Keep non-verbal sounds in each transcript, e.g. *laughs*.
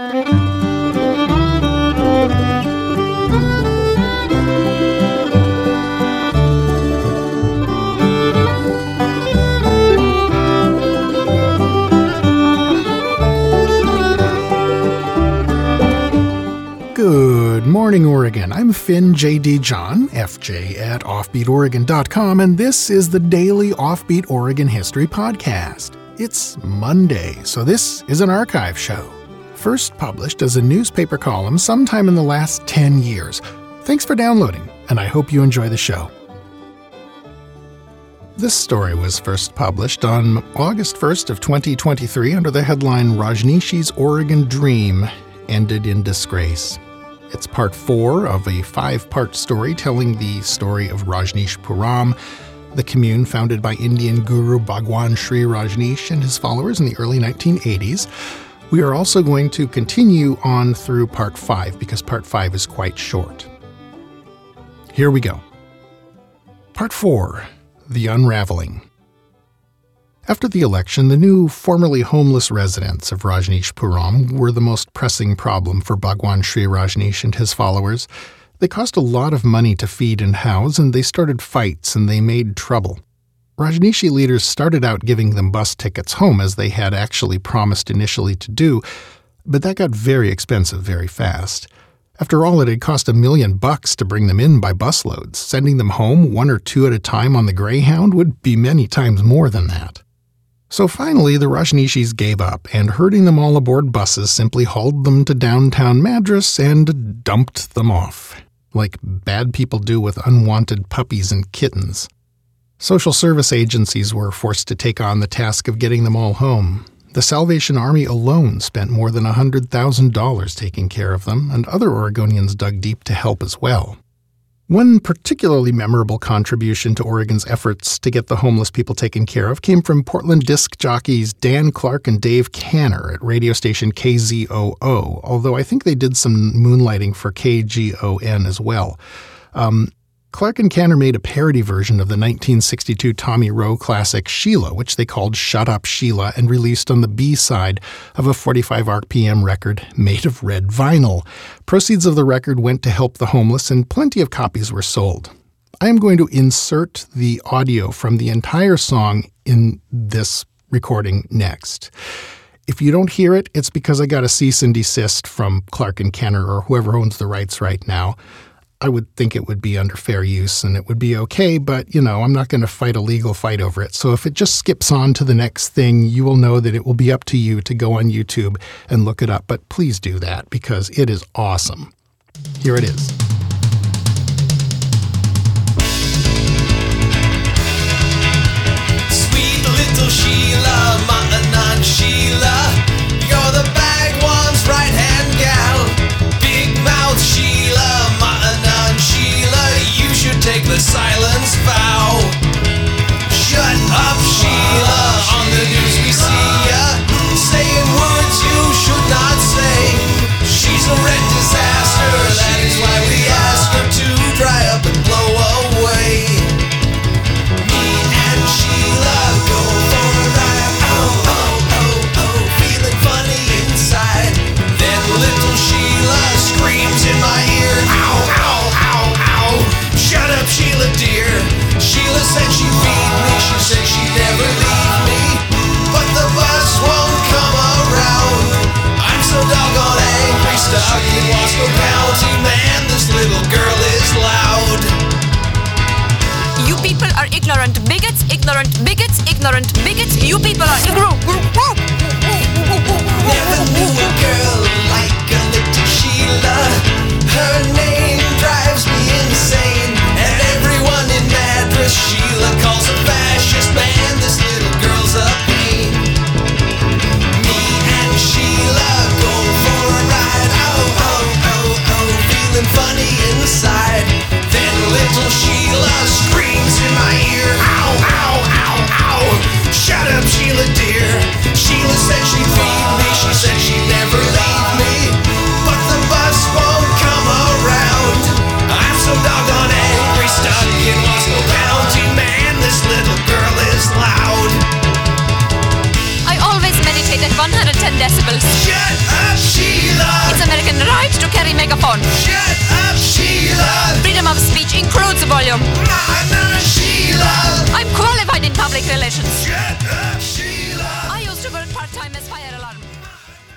Good morning, Oregon. I'm Finn J.D. John, FJ at OffbeatOregon.com, and this is the daily Offbeat Oregon History Podcast. It's Monday, so this is an archive show. First published as a newspaper column sometime in the last 10 years. Thanks for downloading, and I hope you enjoy the show. This story was first published on August 1st of 2023 under the headline Rajneesh's Oregon Dream Ended in Disgrace. It's part four of a five part story telling the story of Rajneeshpuram, the commune founded by Indian guru Bhagwan Shree Rajneesh and his followers in the early 1980s. We are also going to continue on through part five because part five is quite short. Here we go. Part four The Unraveling. After the election, the new, formerly homeless residents of Rajneeshpuram were the most pressing problem for Bhagwan Shree Rajneesh and his followers. They cost a lot of money to feed and house, and they started fights and they made trouble. Rajneeshee leaders started out giving them bus tickets home, as they had actually promised initially to do, but that got very expensive very fast. After all, it had cost a million bucks to bring them in by busloads. Sending them home one or two at a time on the Greyhound would be many times more than that. So finally, the Rajneeshees gave up, and herding them all aboard buses simply hauled them to downtown Madras and dumped them off, like bad people do with unwanted puppies and kittens. Social service agencies were forced to take on the task of getting them all home. The Salvation Army alone spent more than $100,000 taking care of them, and other Oregonians dug deep to help as well. One particularly memorable contribution to Oregon's efforts to get the homeless people taken care of came from Portland disc jockeys Dan Clark and Dave Kenner at radio station KZOO, although I think they did some moonlighting for KGON as well. Um, Clark and Kenner made a parody version of the 1962 Tommy Roe classic Sheila, which they called Shut Up Sheila, and released on the B side of a 45 RPM record made of red vinyl. Proceeds of the record went to help the homeless, and plenty of copies were sold. I am going to insert the audio from the entire song in this recording next. If you don't hear it, it's because I got a cease and desist from Clark and Kenner or whoever owns the rights right now. I would think it would be under fair use and it would be okay, but you know, I'm not going to fight a legal fight over it. So if it just skips on to the next thing, you will know that it will be up to you to go on YouTube and look it up. But please do that because it is awesome. Here it is. Sweet little Sheila, my Sheila, she'd never leave me. But the bus won't come around. I'm so doggone angry, stuck in. Man, this little girl is loud. You people are ignorant bigots, ignorant bigots, ignorant bigots. You people are ignorant. 110 decibels. Shut up, Sheila! It's American right to carry megaphone. Shut up, Sheila! Freedom of speech includes volume. Sheila! I'm qualified in public relations. Shut up, Sheila! I used to work part-time as fire alarm.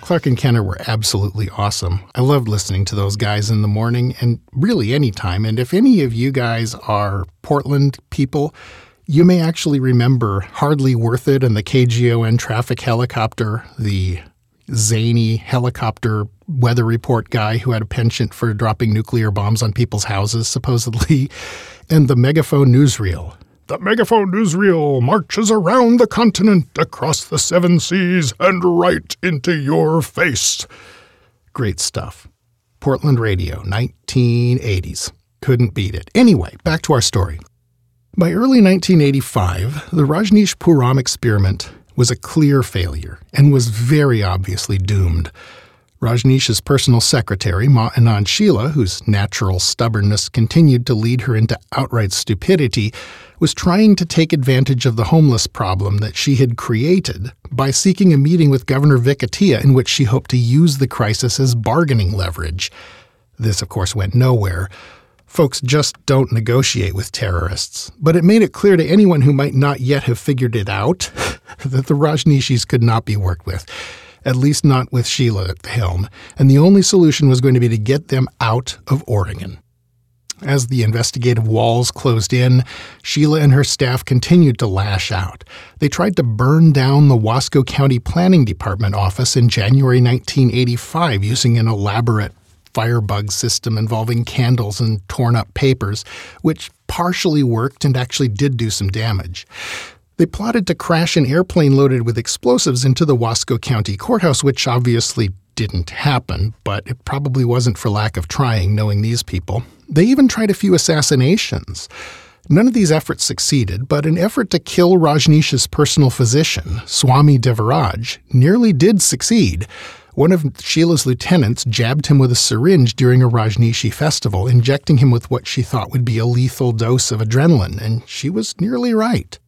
Clark and Kenner were absolutely awesome. I loved listening to those guys in the morning and really any time. And if any of you guys are Portland people, you may actually remember Hardly Worth It and the KGON traffic helicopter, the zany helicopter weather report guy who had a penchant for dropping nuclear bombs on people's houses, supposedly, *laughs* and the megaphone newsreel. The megaphone newsreel marches around the continent, across the seven seas, and right into your face. Great stuff. Portland Radio, 1980s. Couldn't beat it. Anyway, back to our story. By early 1985, the Rajneeshpuram experiment was a clear failure and was very obviously doomed. Rajneesh's personal secretary, Ma Anand Sheila, whose natural stubbornness continued to lead her into outright stupidity, was trying to take advantage of the homeless problem that she had created by seeking a meeting with Governor Vic Atiyeh in which she hoped to use the crisis as bargaining leverage. This, of course, went nowhere. Folks just don't negotiate with terrorists. But it made it clear to anyone who might not yet have figured it out *laughs* that the Rajneeshees could not be worked with, at least not with Sheila at the helm, and the only solution was going to be to get them out of Oregon. As the investigative walls closed in, Sheila and her staff continued to lash out. They tried to burn down the Wasco County Planning Department office in January 1985 using an elaborate firebug system involving candles and torn up papers, which partially worked and actually did do some damage. They plotted to crash an airplane loaded with explosives into the Wasco County Courthouse, which obviously didn't happen, but it probably wasn't for lack of trying, knowing these people. They even tried a few assassinations. None of these efforts succeeded, but an effort to kill Rajneesh's personal physician, Swami Devaraj, nearly did succeed. One of Sheila's lieutenants jabbed him with a syringe during a Rajneeshee festival, injecting him with what she thought would be a lethal dose of adrenaline, and she was nearly right.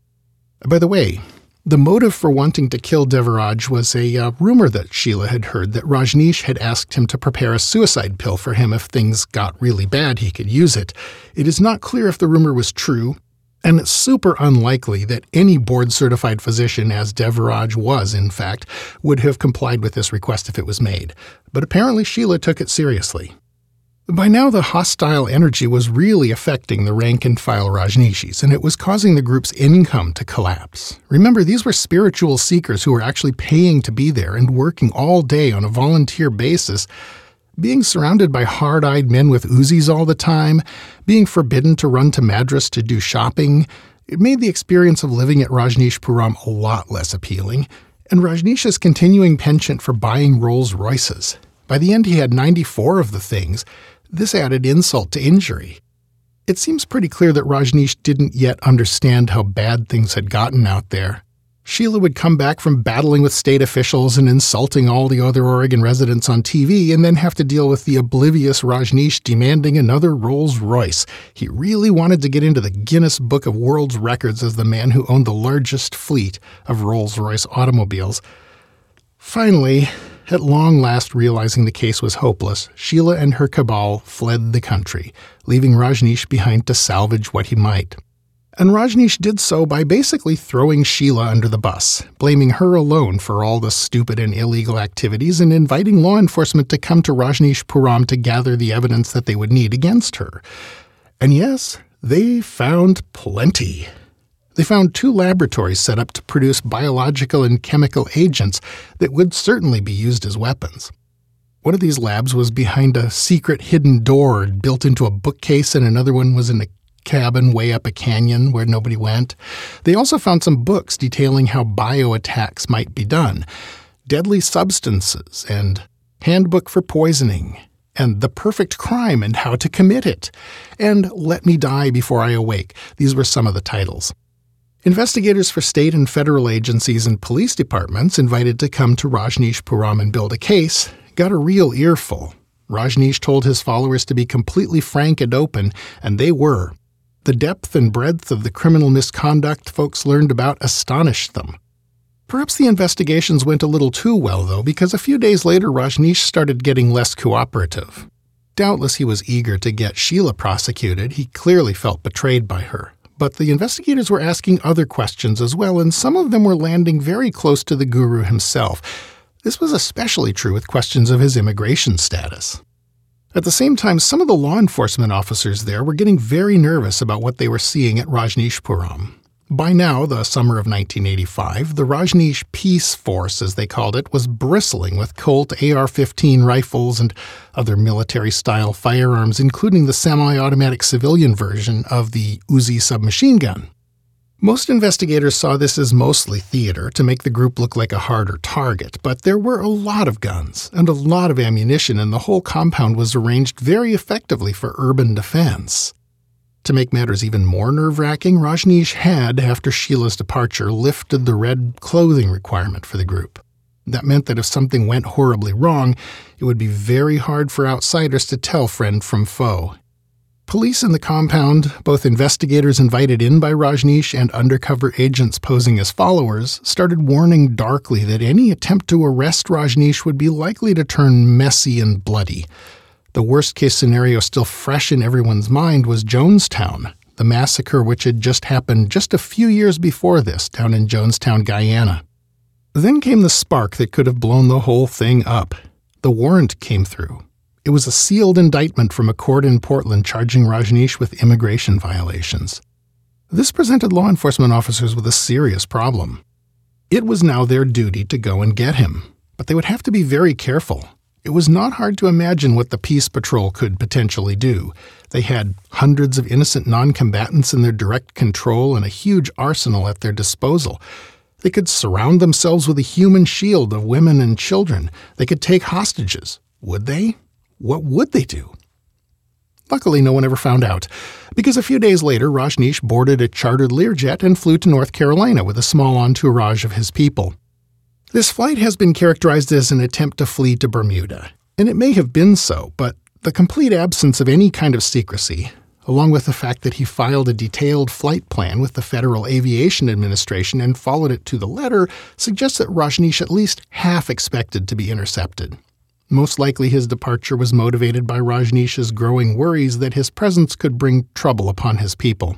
By the way, the motive for wanting to kill Devaraj was a uh, rumor that Sheila had heard that Rajneesh had asked him to prepare a suicide pill for him if things got really bad, he could use it. It is not clear if the rumor was true, and it's super unlikely that any board certified physician, as Devaraj was, in fact, would have complied with this request if it was made. But apparently Sheila took it seriously. By now, the hostile energy was really affecting the rank and file Rajneeshees, and it was causing the group's income to collapse. Remember, these were spiritual seekers who were actually paying to be there and working all day on a volunteer basis being surrounded by hard eyed men with Uzis all the time, being forbidden to run to Madras to do shopping, it made the experience of living at Rajneeshpuram a lot less appealing, and Rajneesh's continuing penchant for buying Rolls Royces. By the end, he had 94 of the things. This added insult to injury. It seems pretty clear that Rajneesh didn't yet understand how bad things had gotten out there. Sheila would come back from battling with state officials and insulting all the other Oregon residents on TV and then have to deal with the oblivious Rajneesh demanding another Rolls Royce. He really wanted to get into the Guinness Book of World Records as the man who owned the largest fleet of Rolls Royce automobiles. Finally, at long last realizing the case was hopeless, Sheila and her cabal fled the country, leaving Rajneesh behind to salvage what he might. And Rajneesh did so by basically throwing Sheila under the bus, blaming her alone for all the stupid and illegal activities, and inviting law enforcement to come to Rajneeshpuram to gather the evidence that they would need against her. And yes, they found plenty. They found two laboratories set up to produce biological and chemical agents that would certainly be used as weapons. One of these labs was behind a secret hidden door built into a bookcase, and another one was in a cabin way up a canyon where nobody went. They also found some books detailing how bio attacks might be done, deadly substances, and handbook for poisoning, and the perfect crime and how to commit it, and Let Me Die Before I Awake. These were some of the titles. Investigators for state and federal agencies and police departments invited to come to Rajneeshpuram and build a case got a real earful. Rajneesh told his followers to be completely frank and open, and they were. The depth and breadth of the criminal misconduct folks learned about astonished them. Perhaps the investigations went a little too well, though, because a few days later Rajneesh started getting less cooperative. doubtless he was eager to get Sheila prosecuted. He clearly felt betrayed by her. But the investigators were asking other questions as well, and some of them were landing very close to the guru himself. This was especially true with questions of his immigration status. At the same time, some of the law enforcement officers there were getting very nervous about what they were seeing at Rajneeshpuram. By now, the summer of 1985, the Rajneesh Peace Force, as they called it, was bristling with Colt AR 15 rifles and other military style firearms, including the semi automatic civilian version of the Uzi submachine gun. Most investigators saw this as mostly theater to make the group look like a harder target, but there were a lot of guns and a lot of ammunition, and the whole compound was arranged very effectively for urban defense. To make matters even more nerve wracking, Rajneesh had, after Sheila's departure, lifted the red clothing requirement for the group. That meant that if something went horribly wrong, it would be very hard for outsiders to tell friend from foe. Police in the compound, both investigators invited in by Rajneesh and undercover agents posing as followers, started warning darkly that any attempt to arrest Rajneesh would be likely to turn messy and bloody. The worst case scenario, still fresh in everyone's mind, was Jonestown, the massacre which had just happened just a few years before this down in Jonestown, Guyana. Then came the spark that could have blown the whole thing up. The warrant came through. It was a sealed indictment from a court in Portland charging Rajneesh with immigration violations. This presented law enforcement officers with a serious problem. It was now their duty to go and get him, but they would have to be very careful. It was not hard to imagine what the Peace Patrol could potentially do. They had hundreds of innocent non combatants in their direct control and a huge arsenal at their disposal. They could surround themselves with a human shield of women and children. They could take hostages. Would they? What would they do? Luckily, no one ever found out, because a few days later, Rajneesh boarded a chartered Learjet and flew to North Carolina with a small entourage of his people. This flight has been characterized as an attempt to flee to Bermuda, and it may have been so, but the complete absence of any kind of secrecy, along with the fact that he filed a detailed flight plan with the Federal Aviation Administration and followed it to the letter, suggests that Rajneesh at least half expected to be intercepted. Most likely his departure was motivated by Rajneesh's growing worries that his presence could bring trouble upon his people.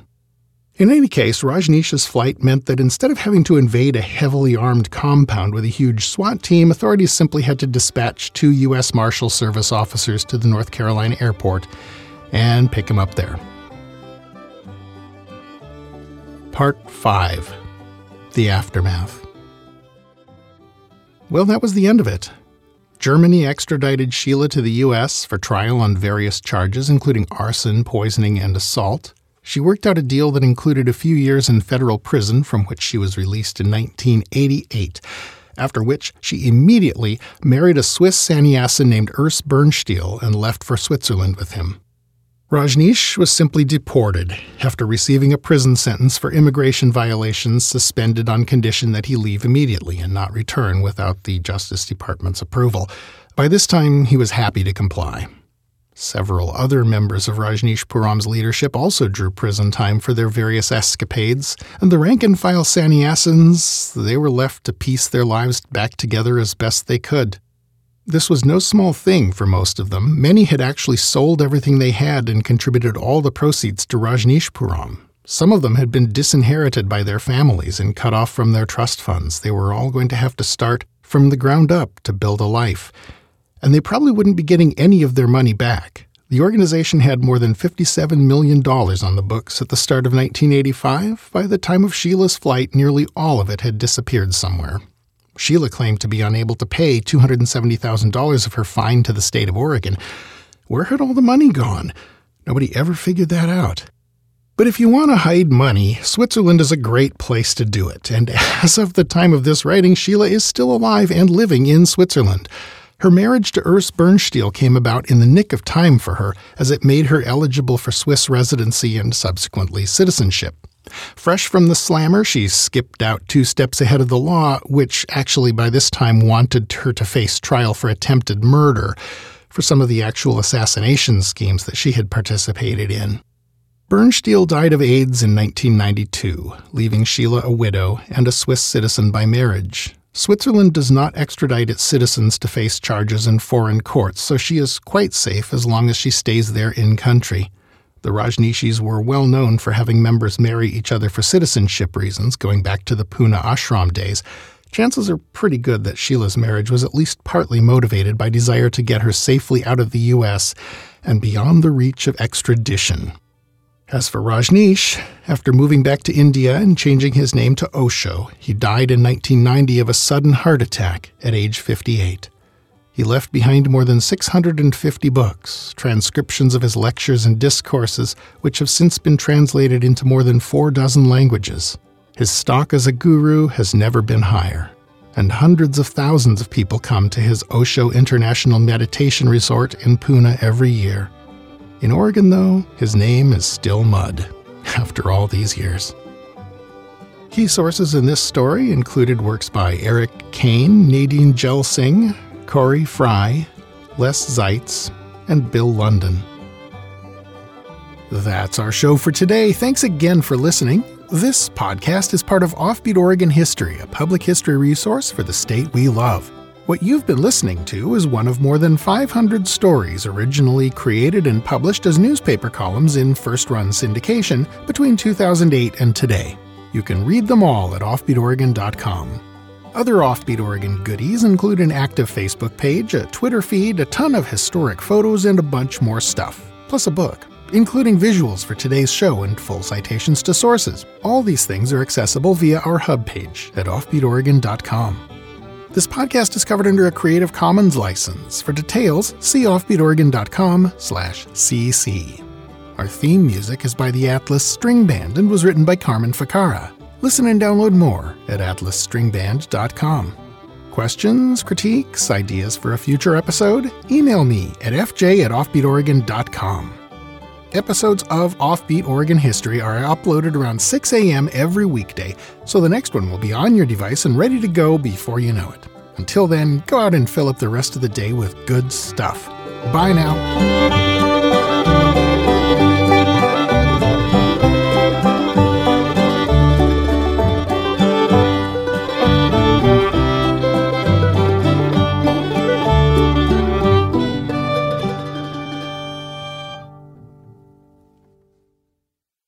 In any case, Rajneesh's flight meant that instead of having to invade a heavily armed compound with a huge SWAT team, authorities simply had to dispatch two U.S. Marshal Service officers to the North Carolina airport and pick him up there. Part 5 The Aftermath. Well, that was the end of it. Germany extradited Sheila to the U.S. for trial on various charges, including arson, poisoning, and assault. She worked out a deal that included a few years in federal prison, from which she was released in 1988, after which she immediately married a Swiss sannyasin named Urs Birnstiel and left for Switzerland with him. Rajneesh was simply deported after receiving a prison sentence for immigration violations suspended on condition that he leave immediately and not return without the Justice Department's approval. By this time, he was happy to comply. Several other members of Rajneeshpuram's leadership also drew prison time for their various escapades, and the rank and file sannyasins, they were left to piece their lives back together as best they could. This was no small thing for most of them. Many had actually sold everything they had and contributed all the proceeds to Rajneeshpuram. Some of them had been disinherited by their families and cut off from their trust funds. They were all going to have to start from the ground up to build a life and they probably wouldn't be getting any of their money back. The organization had more than $57 million on the books at the start of 1985. By the time of Sheila's flight, nearly all of it had disappeared somewhere. Sheila claimed to be unable to pay $270,000 of her fine to the state of Oregon. Where had all the money gone? Nobody ever figured that out. But if you want to hide money, Switzerland is a great place to do it. And *laughs* as of the time of this writing, Sheila is still alive and living in Switzerland. Her marriage to Urs Birnstiel came about in the nick of time for her, as it made her eligible for Swiss residency and subsequently citizenship. Fresh from the slammer, she skipped out two steps ahead of the law, which actually by this time wanted her to face trial for attempted murder for some of the actual assassination schemes that she had participated in. Birnstiel died of AIDS in 1992, leaving Sheila a widow and a Swiss citizen by marriage. Switzerland does not extradite its citizens to face charges in foreign courts, so she is quite safe as long as she stays there in country. The Rajneeshees were well known for having members marry each other for citizenship reasons, going back to the Pune ashram days. Chances are pretty good that Sheila's marriage was at least partly motivated by desire to get her safely out of the U.S. and beyond the reach of extradition. As for Rajneesh, after moving back to India and changing his name to Osho, he died in 1990 of a sudden heart attack at age 58. He left behind more than 650 books, transcriptions of his lectures and discourses, which have since been translated into more than four dozen languages. His stock as a guru has never been higher, and hundreds of thousands of people come to his Osho International Meditation Resort in Pune every year. In Oregon, though, his name is still mud *laughs* after all these years. Key sources in this story included works by Eric Kane, Nadine Gelsing, Corey Fry, Les Zaitz, and Bill London. That's our show for today. Thanks again for listening. This podcast is part of Offbeat Oregon History, a public history resource for the state we love. What you've been listening to is one of more than 500 stories originally created and published as newspaper columns in first run syndication between 2008 and today. You can read them all at offbeatoregon.com. Other Offbeat Oregon goodies include an active Facebook page, a Twitter feed, a ton of historic photos, and a bunch more stuff, plus a book, including visuals for today's show and full citations to sources. All these things are accessible via our hub page at offbeatoregon.com. This podcast is covered under a Creative Commons license. For details, see offbeatoregon.com/cc. Our theme music is by the Atlas String Band and was written by Carmen Ficara. Listen and download more at atlasstringband.com. Questions, critiques, ideas for a future episode? Email me at fj at offbeatoregon.com. Episodes of Offbeat Oregon History are uploaded around 6 a.m. every weekday, so the next one will be on your device and ready to go before you know it. Until then, go out and fill up the rest of the day with good stuff. Bye now.